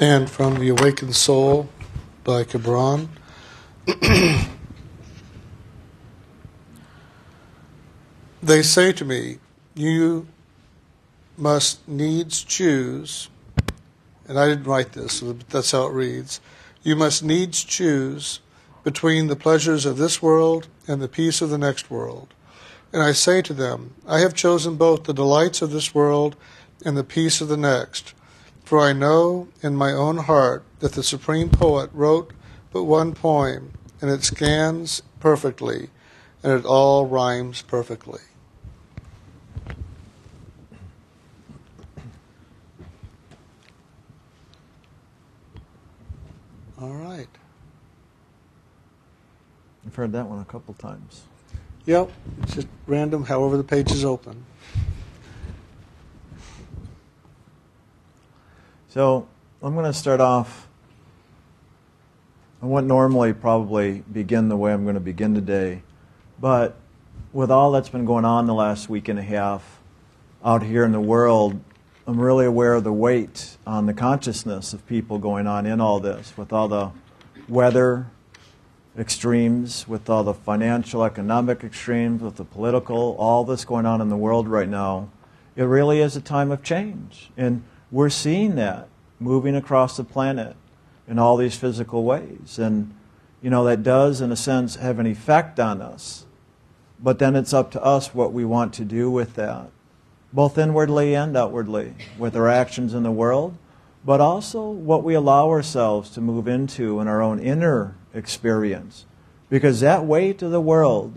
and from The Awakened Soul by Gibran. they say to me, You must needs choose, and I didn't write this, but that's how it reads. You must needs choose between the pleasures of this world and the peace of the next world. And I say to them, I have chosen both the delights of this world and the peace of the next. For I know in my own heart that the Supreme Poet wrote but one poem, and it scans perfectly, and it all rhymes perfectly. All right. I've heard that one a couple times. Yep, it's just random, however the page is open. So I'm going to start off. I wouldn't normally probably begin the way I'm going to begin today, but with all that's been going on the last week and a half out here in the world, I'm really aware of the weight on the consciousness of people going on in all this, with all the weather extremes, with all the financial, economic extremes, with the political, all this going on in the world right now. It really is a time of change. And we're seeing that moving across the planet in all these physical ways. And, you know, that does, in a sense, have an effect on us. But then it's up to us what we want to do with that, both inwardly and outwardly, with our actions in the world, but also what we allow ourselves to move into in our own inner experience. Because that weight of the world,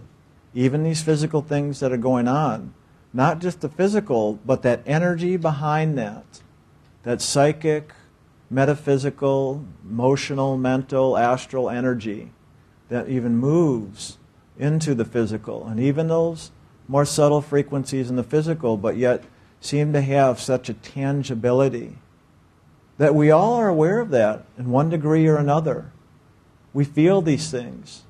even these physical things that are going on, not just the physical, but that energy behind that, that psychic, metaphysical, emotional, mental, astral energy that even moves into the physical. And even those more subtle frequencies in the physical, but yet seem to have such a tangibility that we all are aware of that in one degree or another. We feel these things.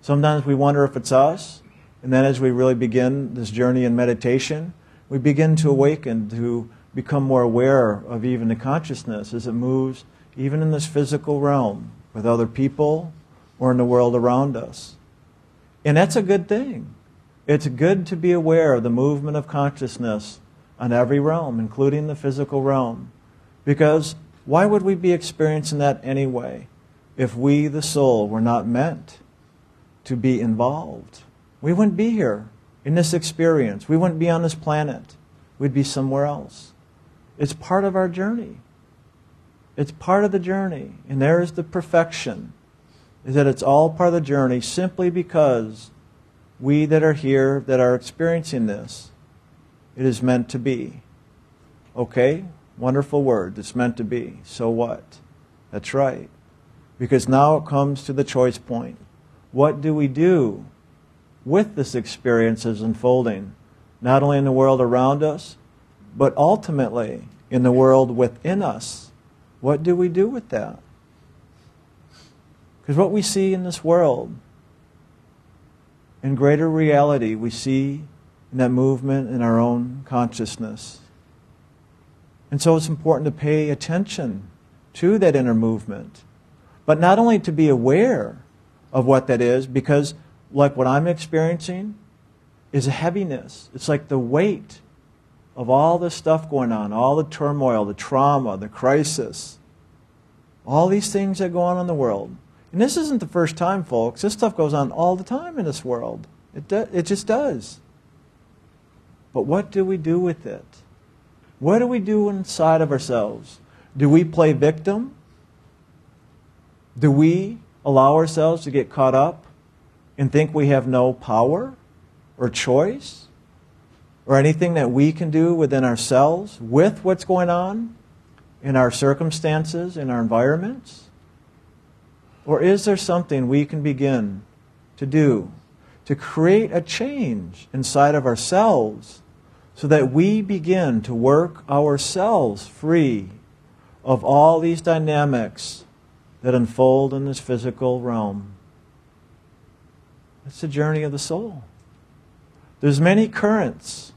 Sometimes we wonder if it's us, and then as we really begin this journey in meditation, we begin to awaken to become more aware of even the consciousness as it moves even in this physical realm with other people or in the world around us. And that's a good thing. It's good to be aware of the movement of consciousness on every realm, including the physical realm. Because why would we be experiencing that anyway if we, the soul, were not meant to be involved? We wouldn't be here in this experience. We wouldn't be on this planet. We'd be somewhere else. It's part of our journey. It's part of the journey. And there is the perfection, is that it's all part of the journey simply because we that are here, that are experiencing this, it is meant to be. Okay? Wonderful word. It's meant to be. So what? That's right. Because now it comes to the choice point. What do we do with this experience as unfolding? Not only in the world around us, but ultimately in the world within us. What do we do with that? Because what we see in this world, in greater reality, we see in that movement in our own consciousness. And so it's important to pay attention to that inner movement. But not only to be aware of what that is, because like what I'm experiencing is a heaviness. It's like the weight of all this stuff going on, all the turmoil, the trauma, the crisis, all these things that go on in the world. And this isn't the first time, folks. This stuff goes on all the time in this world. It, do, it just does. But what do we do with it? What do we do inside of ourselves? Do we play victim? Do we allow ourselves to get caught up and think we have no power or choice or anything that we can do within ourselves with what's going on in our circumstances, in our environments? Or is there something we can begin to do to create a change inside of ourselves so that we begin to work ourselves free of all these dynamics that unfold in this physical realm? It's the journey of the soul. There's many currents.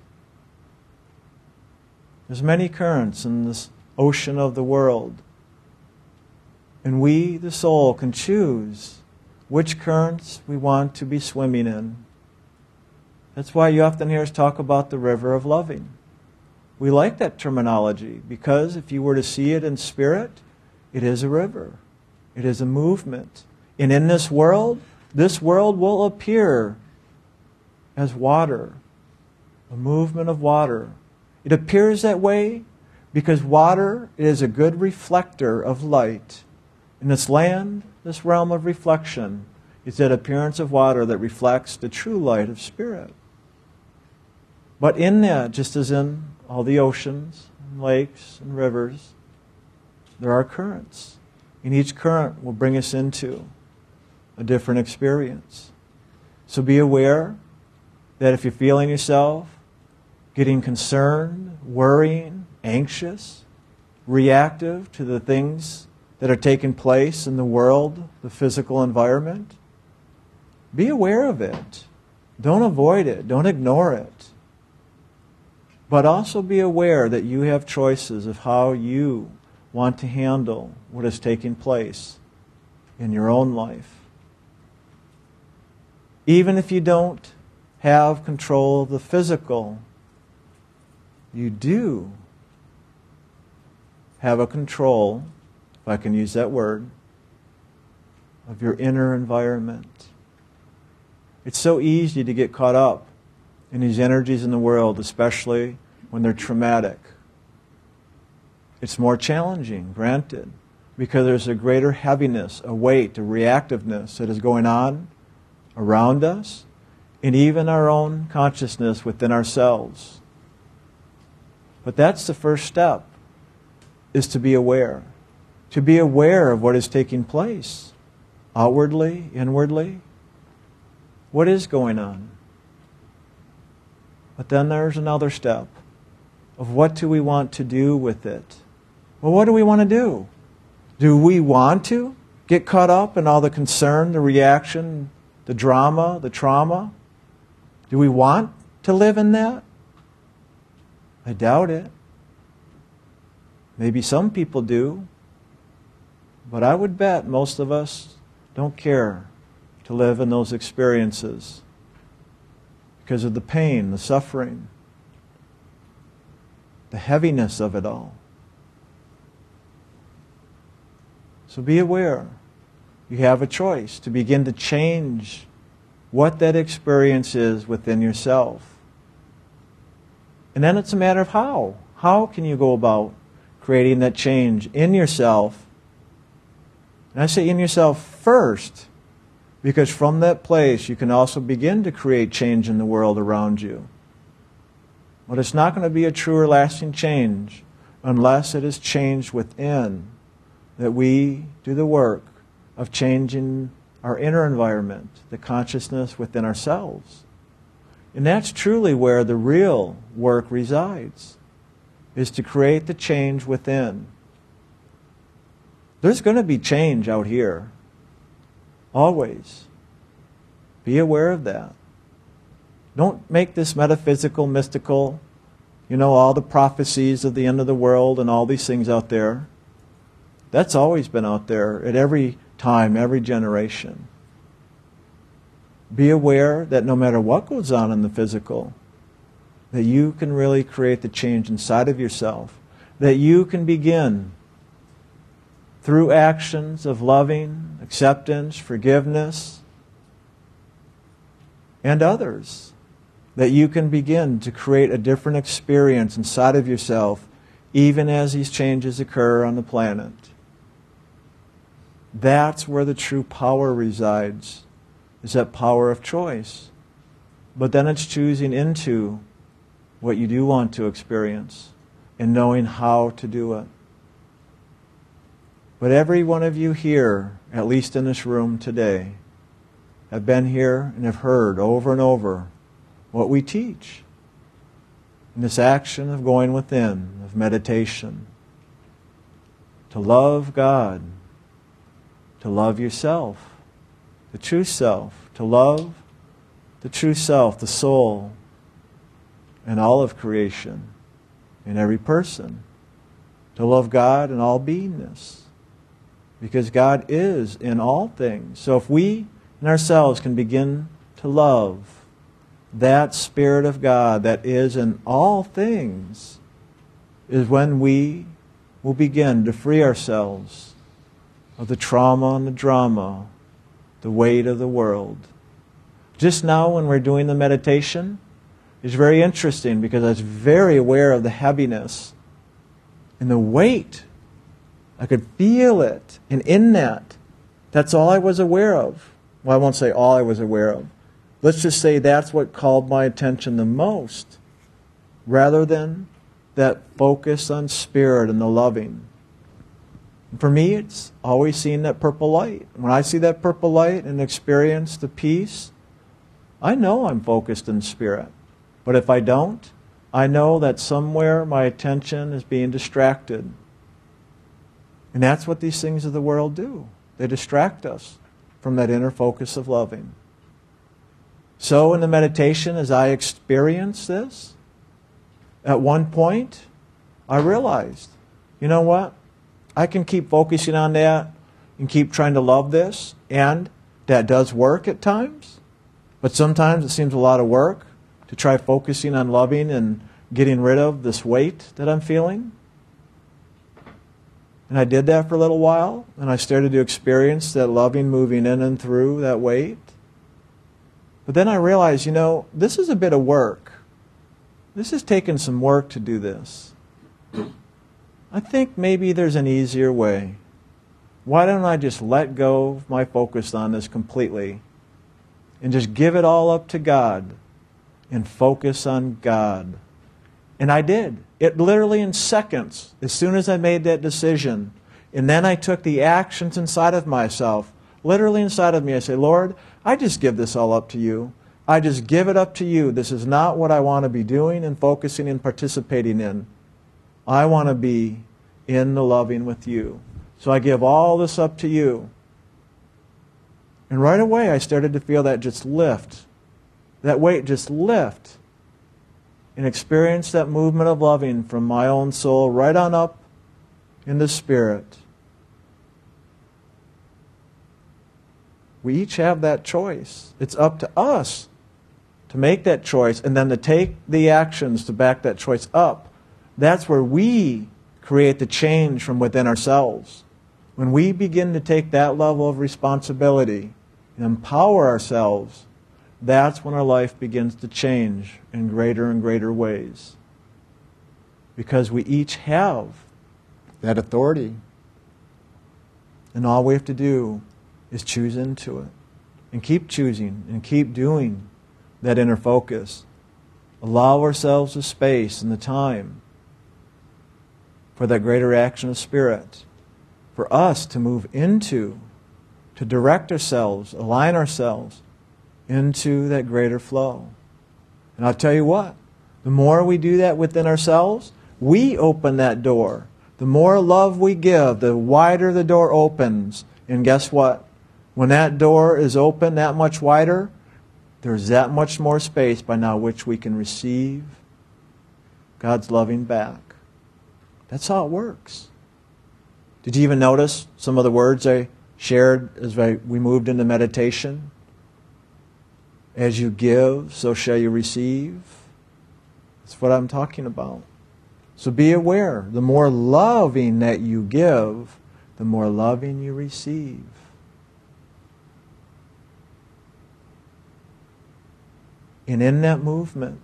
There's many currents in this ocean of the world. And we, the soul, can choose which currents we want to be swimming in. That's why you often hear us talk about the river of loving. We like that terminology because if you were to see it in spirit, it is a river, it is a movement. And in this world, this world will appear as water, a movement of water. It appears that way because water is a good reflector of light. In this land, this realm of reflection, is that appearance of water that reflects the true light of spirit. But in that, just as in all the oceans, and lakes, and rivers, there are currents. And each current will bring us into a different experience. So be aware that if you're feeling yourself getting concerned, worrying, anxious, reactive to the things that are taking place in the world, the physical environment, be aware of it. Don't avoid it. Don't ignore it. But also be aware that you have choices of how you want to handle what is taking place in your own life. Even if you don't have control of the physical, you do have a control, if I can use that word, of your inner environment. It's so easy to get caught up in these energies in the world, especially when they're traumatic. It's more challenging, granted, because there's a greater heaviness, a weight, a reactiveness that is going on around us and even our own consciousness within ourselves. But that's the first step is to be aware. To be aware of what is taking place outwardly, inwardly. What is going on? But then there's another step of what do we want to do with it? Well, what do we want to do? Do we want to get caught up in all the concern, the reaction, the drama, the trauma? Do we want to live in that? I doubt it. Maybe some people do. But I would bet most of us don't care to live in those experiences because of the pain, the suffering, the heaviness of it all. So be aware. You have a choice to begin to change what that experience is within yourself. And then it's a matter of how. How can you go about creating that change in yourself? And I say in yourself first, because from that place you can also begin to create change in the world around you. But it's not going to be a true or lasting change unless it is changed within, that we do the work of changing our inner environment, the consciousness within ourselves. And that's truly where the real work resides, is to create the change within. There's going to be change out here. Always. Be aware of that. Don't make this metaphysical, mystical, you know, all the prophecies of the end of the world and all these things out there. That's always been out there at every time, every generation. Be aware that no matter what goes on in the physical, that you can really create the change inside of yourself, that you can begin through actions of loving, acceptance, forgiveness, and others, that you can begin to create a different experience inside of yourself, even as these changes occur on the planet. That's where the true power resides, is that power of choice. But then it's choosing into what you do want to experience and knowing how to do it. But every one of you here, at least in this room today, have been here and have heard over and over what we teach in this action of going within, of meditation. To love God to love yourself, the true self, to love the true self, the soul, and all of creation, in every person, to love God and all beingness. because God is in all things. So if we in ourselves can begin to love that Spirit of God that is in all things, is when we will begin to free ourselves of the trauma and the drama, the weight of the world. Just now, when we're doing the meditation, it's very interesting because I was very aware of the heaviness and the weight. I could feel it. And in that, that's all I was aware of. Well, I won't say all I was aware of. Let's just say that's what called my attention the most, rather than that focus on spirit and the loving. For me, it's always seeing that purple light. When I see that purple light and experience the peace, I know I'm focused in spirit. But if I don't, I know that somewhere my attention is being distracted. And that's what these things of the world do. They distract us from that inner focus of loving. So, in the meditation, as I experienced this, at one point, I realized, you know what? I can keep focusing on that and keep trying to love this, and that does work at times. But sometimes it seems a lot of work to try focusing on loving and getting rid of this weight that I'm feeling. And I did that for a little while, and I started to experience that loving moving in and through that weight. But then I realized, you know, this is a bit of work. This is taking some work to do this. I think maybe there's an easier way. Why don't I just let go of my focus on this completely and just give it all up to God? and focus on God. And I did. It literally in seconds, as soon as I made that decision. And then I took the actions inside of myself, literally inside of me. I say, Lord, I just give this all up to you. I just give it up to you. This is not what I want to be doing and focusing and participating in. I want to be in the loving with you. So I give all this up to you. And right away, I started to feel that just lift that weight just lift and experience that movement of loving from my own soul right on up in the spirit. We each have that choice. It's up to us to make that choice and then to take the actions to back that choice up. That's where we create the change from within ourselves. When we begin to take that level of responsibility and empower ourselves that's when our life begins to change in greater and greater ways. Because we each have that authority. And all we have to do is choose into it. And keep choosing and keep doing that inner focus. Allow ourselves the space and the time for that greater action of spirit. For us to move into, to direct ourselves, align ourselves into that greater flow. And I'll tell you what, the more we do that within ourselves, we open that door. The more love we give, the wider the door opens. And guess what? When that door is open that much wider, there's that much more space by now which we can receive God's loving back. That's how it works. Did you even notice some of the words I shared as we moved into meditation? As you give, so shall you receive. That's what I'm talking about. So be aware. The more loving that you give, the more loving you receive. And in that movement,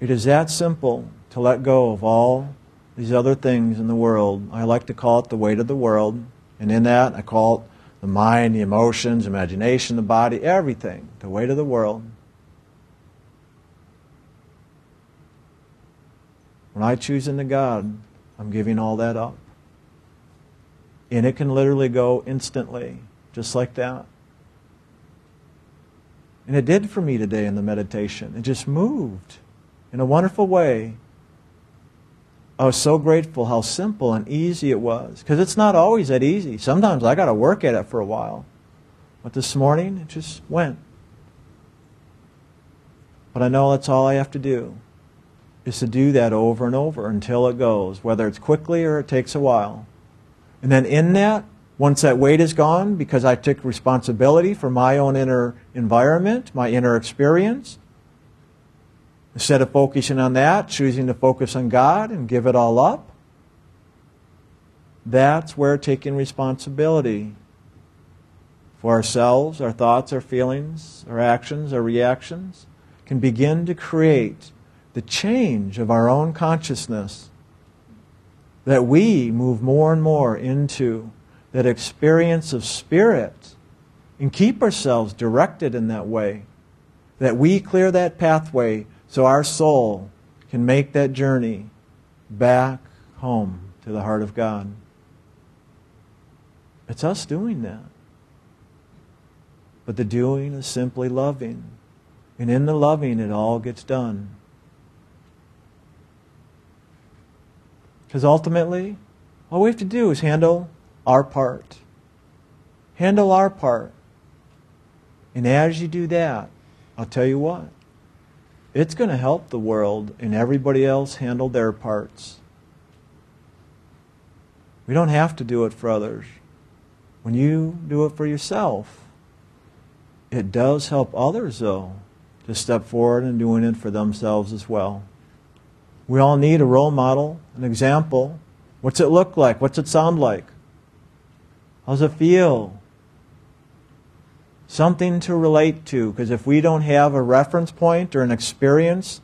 it is that simple to let go of all these other things in the world. I like to call it the weight of the world. And in that, I call it the mind, the emotions, imagination, the body, everything, the weight of the world. When I choose into God, I'm giving all that up. And it can literally go instantly, just like that. And it did for me today in the meditation. It just moved in a wonderful way I was so grateful how simple and easy it was. Because it's not always that easy. Sometimes I got to work at it for a while. But this morning, it just went. But I know that's all I have to do, is to do that over and over until it goes, whether it's quickly or it takes a while. And then in that, once that weight is gone, because I took responsibility for my own inner environment, my inner experience, instead of focusing on that, choosing to focus on God and give it all up, that's where taking responsibility for ourselves, our thoughts, our feelings, our actions, our reactions, can begin to create the change of our own consciousness that we move more and more into that experience of spirit and keep ourselves directed in that way. That we clear that pathway so our soul can make that journey back home to the heart of God. It's us doing that. But the doing is simply loving. And in the loving, it all gets done. Because ultimately, all we have to do is handle our part. Handle our part. And as you do that, I'll tell you what, it's going to help the world and everybody else handle their parts. We don't have to do it for others. When you do it for yourself, it does help others, though, to step forward and doing it for themselves as well. We all need a role model, an example. What's it look like? What's it sound like? How's it feel? Something to relate to, because if we don't have a reference point or an experience,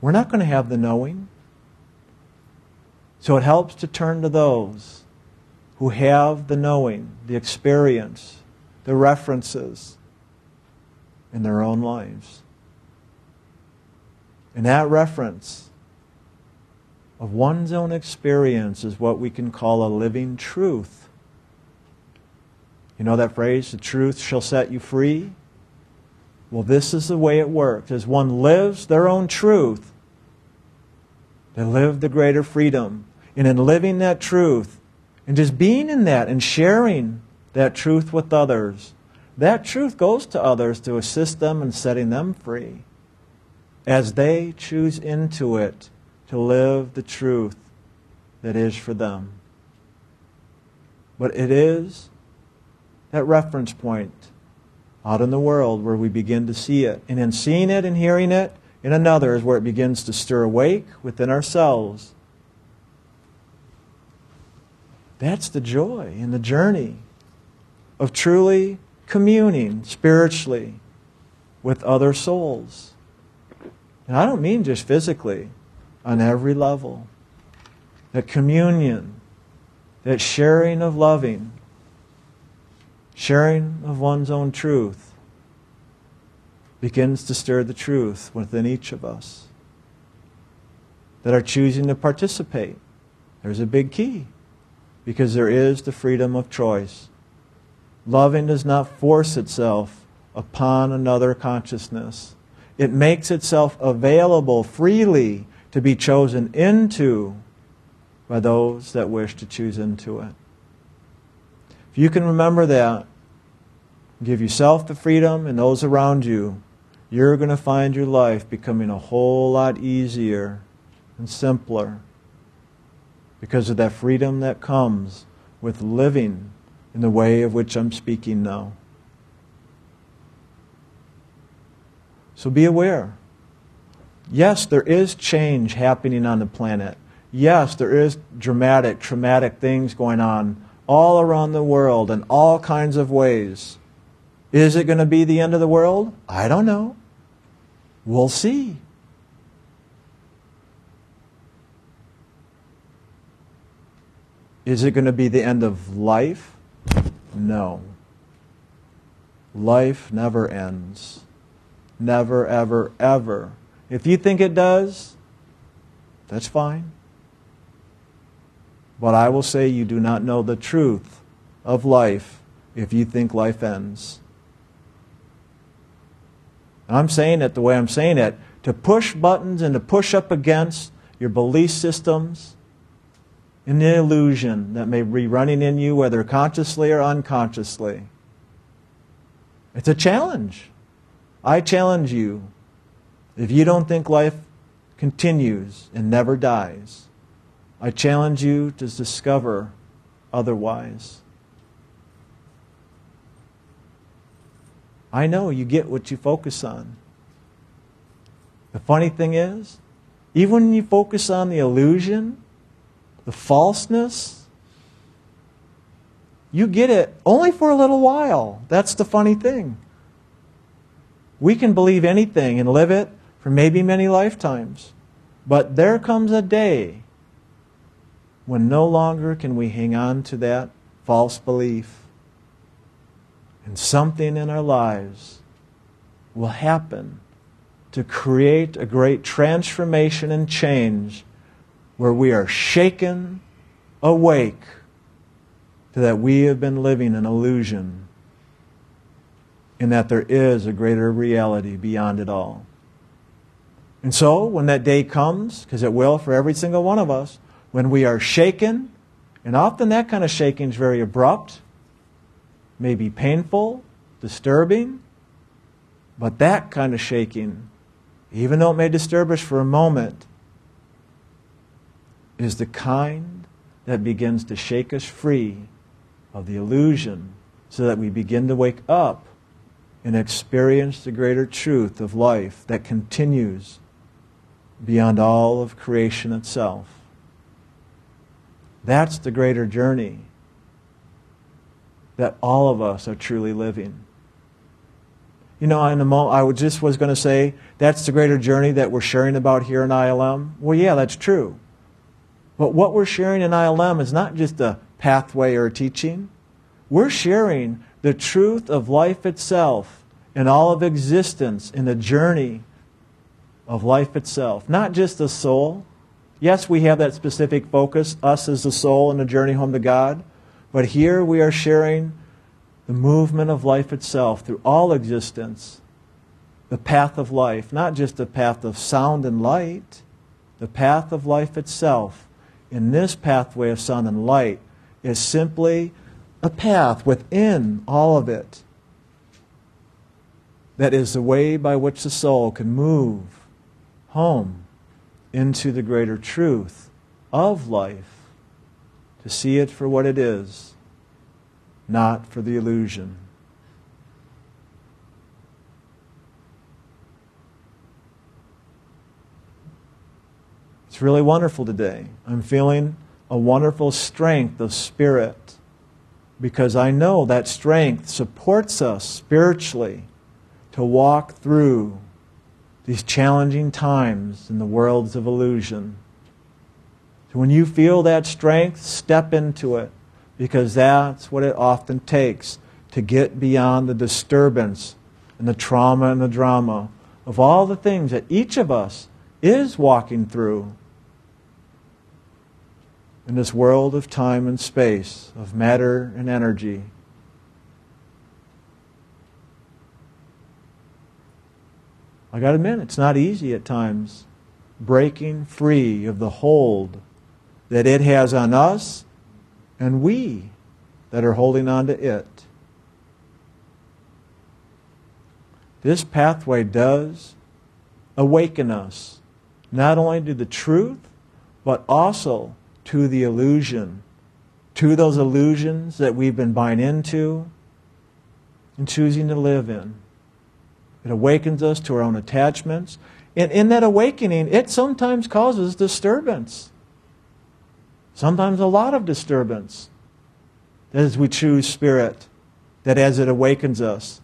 we're not going to have the knowing. So it helps to turn to those who have the knowing, the experience, the references in their own lives. And that reference of one's own experience is what we can call a living truth. You know that phrase, the truth shall set you free? Well, this is the way it works. As one lives their own truth, they live the greater freedom. And in living that truth, and just being in that and sharing that truth with others, that truth goes to others to assist them in setting them free as they choose into it to live the truth that is for them. But it is that reference point out in the world where we begin to see it. And in seeing it and hearing it in another is where it begins to stir awake within ourselves. That's the joy in the journey of truly communing spiritually with other souls. And I don't mean just physically, on every level. That communion, that sharing of loving, sharing of one's own truth begins to stir the truth within each of us. That are choosing to participate. There's a big key because there is the freedom of choice. Loving does not force itself upon another consciousness. It makes itself available freely to be chosen into by those that wish to choose into it. If you can remember that, give yourself the freedom and those around you, you're going to find your life becoming a whole lot easier and simpler because of that freedom that comes with living in the way of which I'm speaking now. So be aware. Yes, there is change happening on the planet. Yes, there is dramatic, traumatic things going on all around the world in all kinds of ways. Is it going to be the end of the world? I don't know. We'll see. Is it going to be the end of life? No. Life never ends. Never, ever, ever. If you think it does, that's fine. But I will say you do not know the truth of life if you think life ends. And I'm saying it the way I'm saying it to push buttons and to push up against your belief systems in the illusion that may be running in you, whether consciously or unconsciously. It's a challenge. I challenge you if you don't think life continues and never dies, I challenge you to discover otherwise. I know you get what you focus on. The funny thing is, even when you focus on the illusion, the falseness, you get it only for a little while. That's the funny thing. We can believe anything and live it for maybe many lifetimes. But there comes a day when no longer can we hang on to that false belief. And something in our lives will happen to create a great transformation and change where we are shaken awake to that we have been living an illusion and that there is a greater reality beyond it all. And so, when that day comes, because it will for every single one of us, when we are shaken, and often that kind of shaking is very abrupt, maybe painful, disturbing, but that kind of shaking even though it may disturb us for a moment, is the kind that begins to shake us free of the illusion so that we begin to wake up and experience the greater truth of life that continues beyond all of creation itself. That's the greater journey that all of us are truly living. You know, in a moment, I just was going to say that's the greater journey that we're sharing about here in ILM. Well, yeah, that's true. But what we're sharing in ILM is not just a pathway or a teaching. We're sharing the truth of life itself and all of existence in the journey of life itself, not just the soul. Yes, we have that specific focus, us as the soul in the journey home to God, but here we are sharing the movement of life itself through all existence, the path of life, not just the path of sound and light, the path of life itself. In this pathway of sound and light is simply a path within all of it that is the way by which the soul can move home into the greater truth of life, to see it for what it is not for the illusion. It's really wonderful today. I'm feeling a wonderful strength of spirit because I know that strength supports us spiritually to walk through these challenging times in the worlds of illusion. So when you feel that strength, step into it because that's what it often takes to get beyond the disturbance and the trauma and the drama of all the things that each of us is walking through in this world of time and space, of matter and energy. I got to admit, it's not easy at times breaking free of the hold that it has on us and we that are holding on to it. This pathway does awaken us not only to the truth, but also to the illusion, to those illusions that we've been buying into and choosing to live in. It awakens us to our own attachments. And in that awakening, it sometimes causes disturbance sometimes a lot of disturbance. As we choose spirit, that as it awakens us,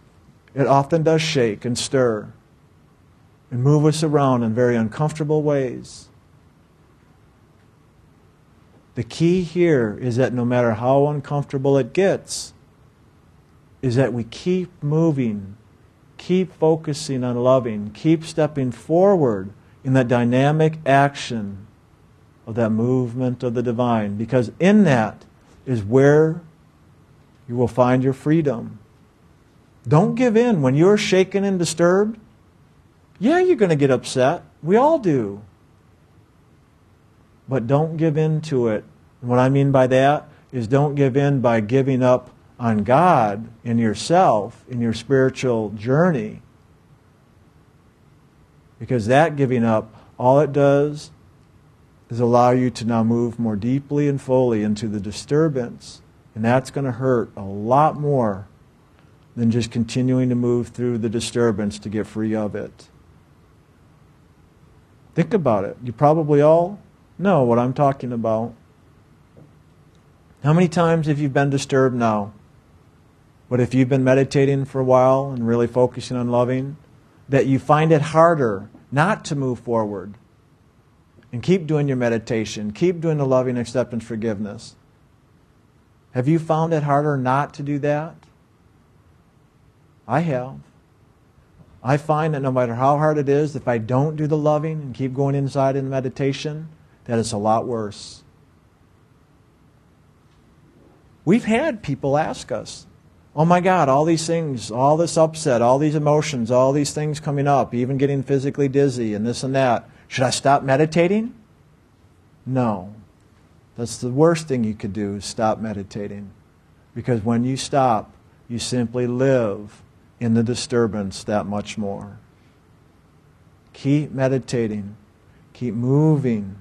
it often does shake and stir and move us around in very uncomfortable ways. The key here is that no matter how uncomfortable it gets, is that we keep moving, keep focusing on loving, keep stepping forward in that dynamic action of that movement of the divine, because in that is where you will find your freedom. Don't give in when you're shaken and disturbed. Yeah, you're going to get upset. We all do. But don't give in to it. And what I mean by that is don't give in by giving up on God in yourself, in your spiritual journey. Because that giving up, all it does is allow you to now move more deeply and fully into the disturbance. And that's going to hurt a lot more than just continuing to move through the disturbance to get free of it. Think about it. You probably all know what I'm talking about. How many times have you been disturbed now? But if you've been meditating for a while and really focusing on loving, that you find it harder not to move forward and keep doing your meditation, keep doing the loving, acceptance, forgiveness. Have you found it harder not to do that? I have. I find that no matter how hard it is, if I don't do the loving and keep going inside in meditation, that it's a lot worse. We've had people ask us, oh my God, all these things, all this upset, all these emotions, all these things coming up, even getting physically dizzy and this and that. Should I stop meditating? No. That's the worst thing you could do is stop meditating. Because when you stop, you simply live in the disturbance that much more. Keep meditating. Keep moving.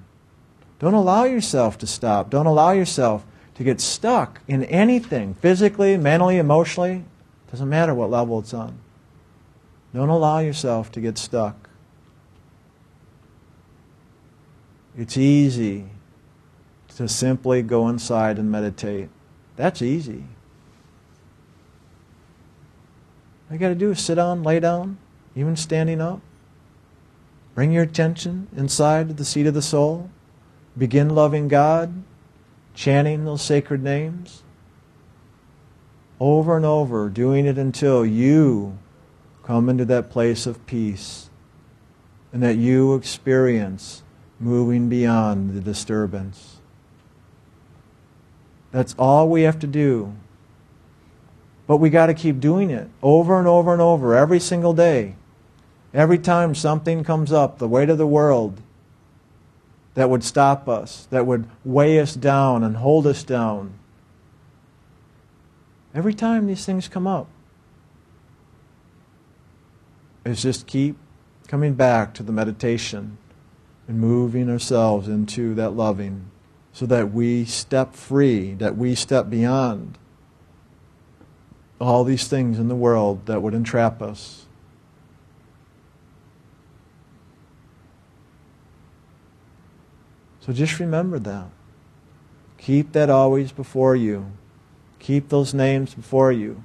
Don't allow yourself to stop. Don't allow yourself to get stuck in anything, physically, mentally, emotionally. Doesn't matter what level it's on. Don't allow yourself to get stuck. It's easy to simply go inside and meditate. That's easy. All you got to do is sit down, lay down, even standing up. Bring your attention inside the seat of the soul. Begin loving God, chanting those sacred names. Over and over, doing it until you come into that place of peace and that you experience moving beyond the disturbance. That's all we have to do. But we got to keep doing it over and over and over every single day. Every time something comes up, the weight of the world that would stop us, that would weigh us down and hold us down. Every time these things come up, is just keep coming back to the meditation and moving ourselves into that loving so that we step free, that we step beyond all these things in the world that would entrap us. So just remember that. Keep that always before you. Keep those names before you.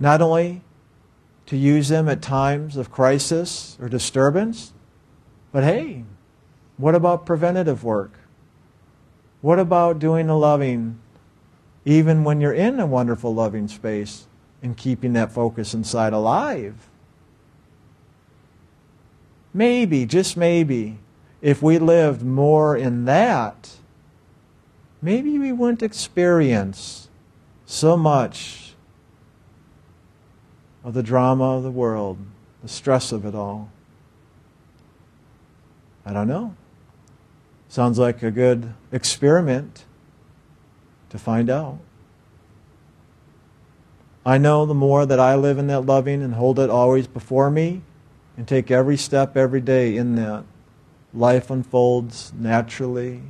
Not only to use them at times of crisis or disturbance, but hey, what about preventative work? What about doing the loving even when you're in a wonderful loving space and keeping that focus inside alive? Maybe, just maybe, if we lived more in that, maybe we wouldn't experience so much of the drama of the world, the stress of it all. I don't know. Sounds like a good experiment to find out. I know the more that I live in that loving and hold it always before me and take every step every day in that, life unfolds naturally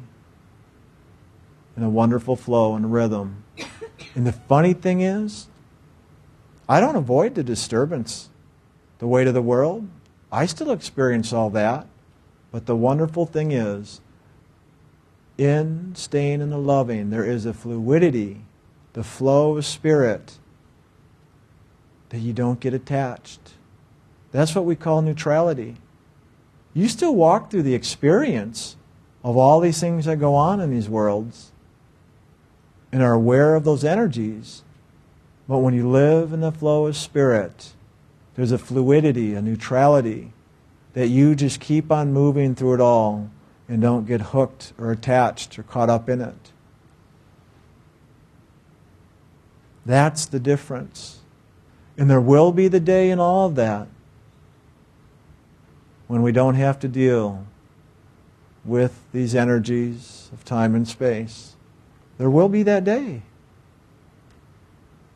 in a wonderful flow and rhythm. And the funny thing is, I don't avoid the disturbance, the weight of the world. I still experience all that. But the wonderful thing is, in staying in the loving, there is a fluidity, the flow of spirit, that you don't get attached. That's what we call neutrality. You still walk through the experience of all these things that go on in these worlds and are aware of those energies. But when you live in the flow of spirit, there's a fluidity, a neutrality that you just keep on moving through it all and don't get hooked or attached or caught up in it. That's the difference. And there will be the day in all of that when we don't have to deal with these energies of time and space. There will be that day.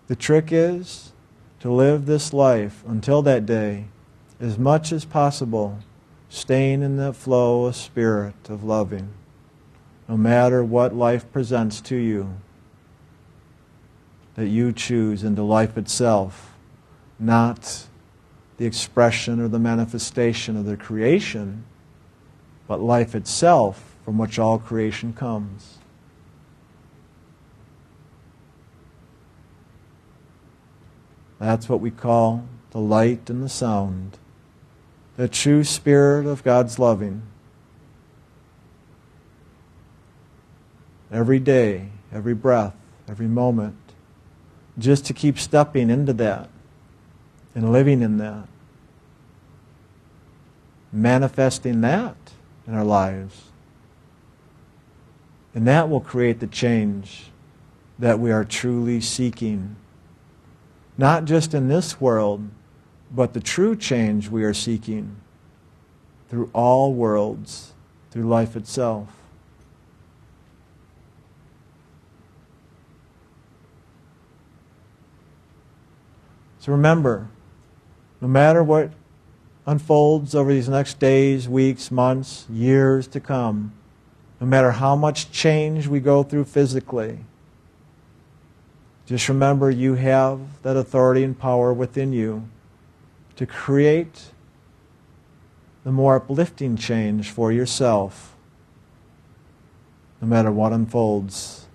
The trick is to live this life until that day as much as possible, staying in the flow of spirit of loving. no matter what life presents to you, that you choose into life itself, not the expression or the manifestation of the creation, but life itself from which all creation comes. That's what we call the light and the sound, the true spirit of God's loving. Every day, every breath, every moment, just to keep stepping into that and living in that, manifesting that in our lives. And that will create the change that we are truly seeking not just in this world, but the true change we are seeking through all worlds, through life itself. So remember, no matter what unfolds over these next days, weeks, months, years to come, no matter how much change we go through physically, just remember you have that authority and power within you to create the more uplifting change for yourself, no matter what unfolds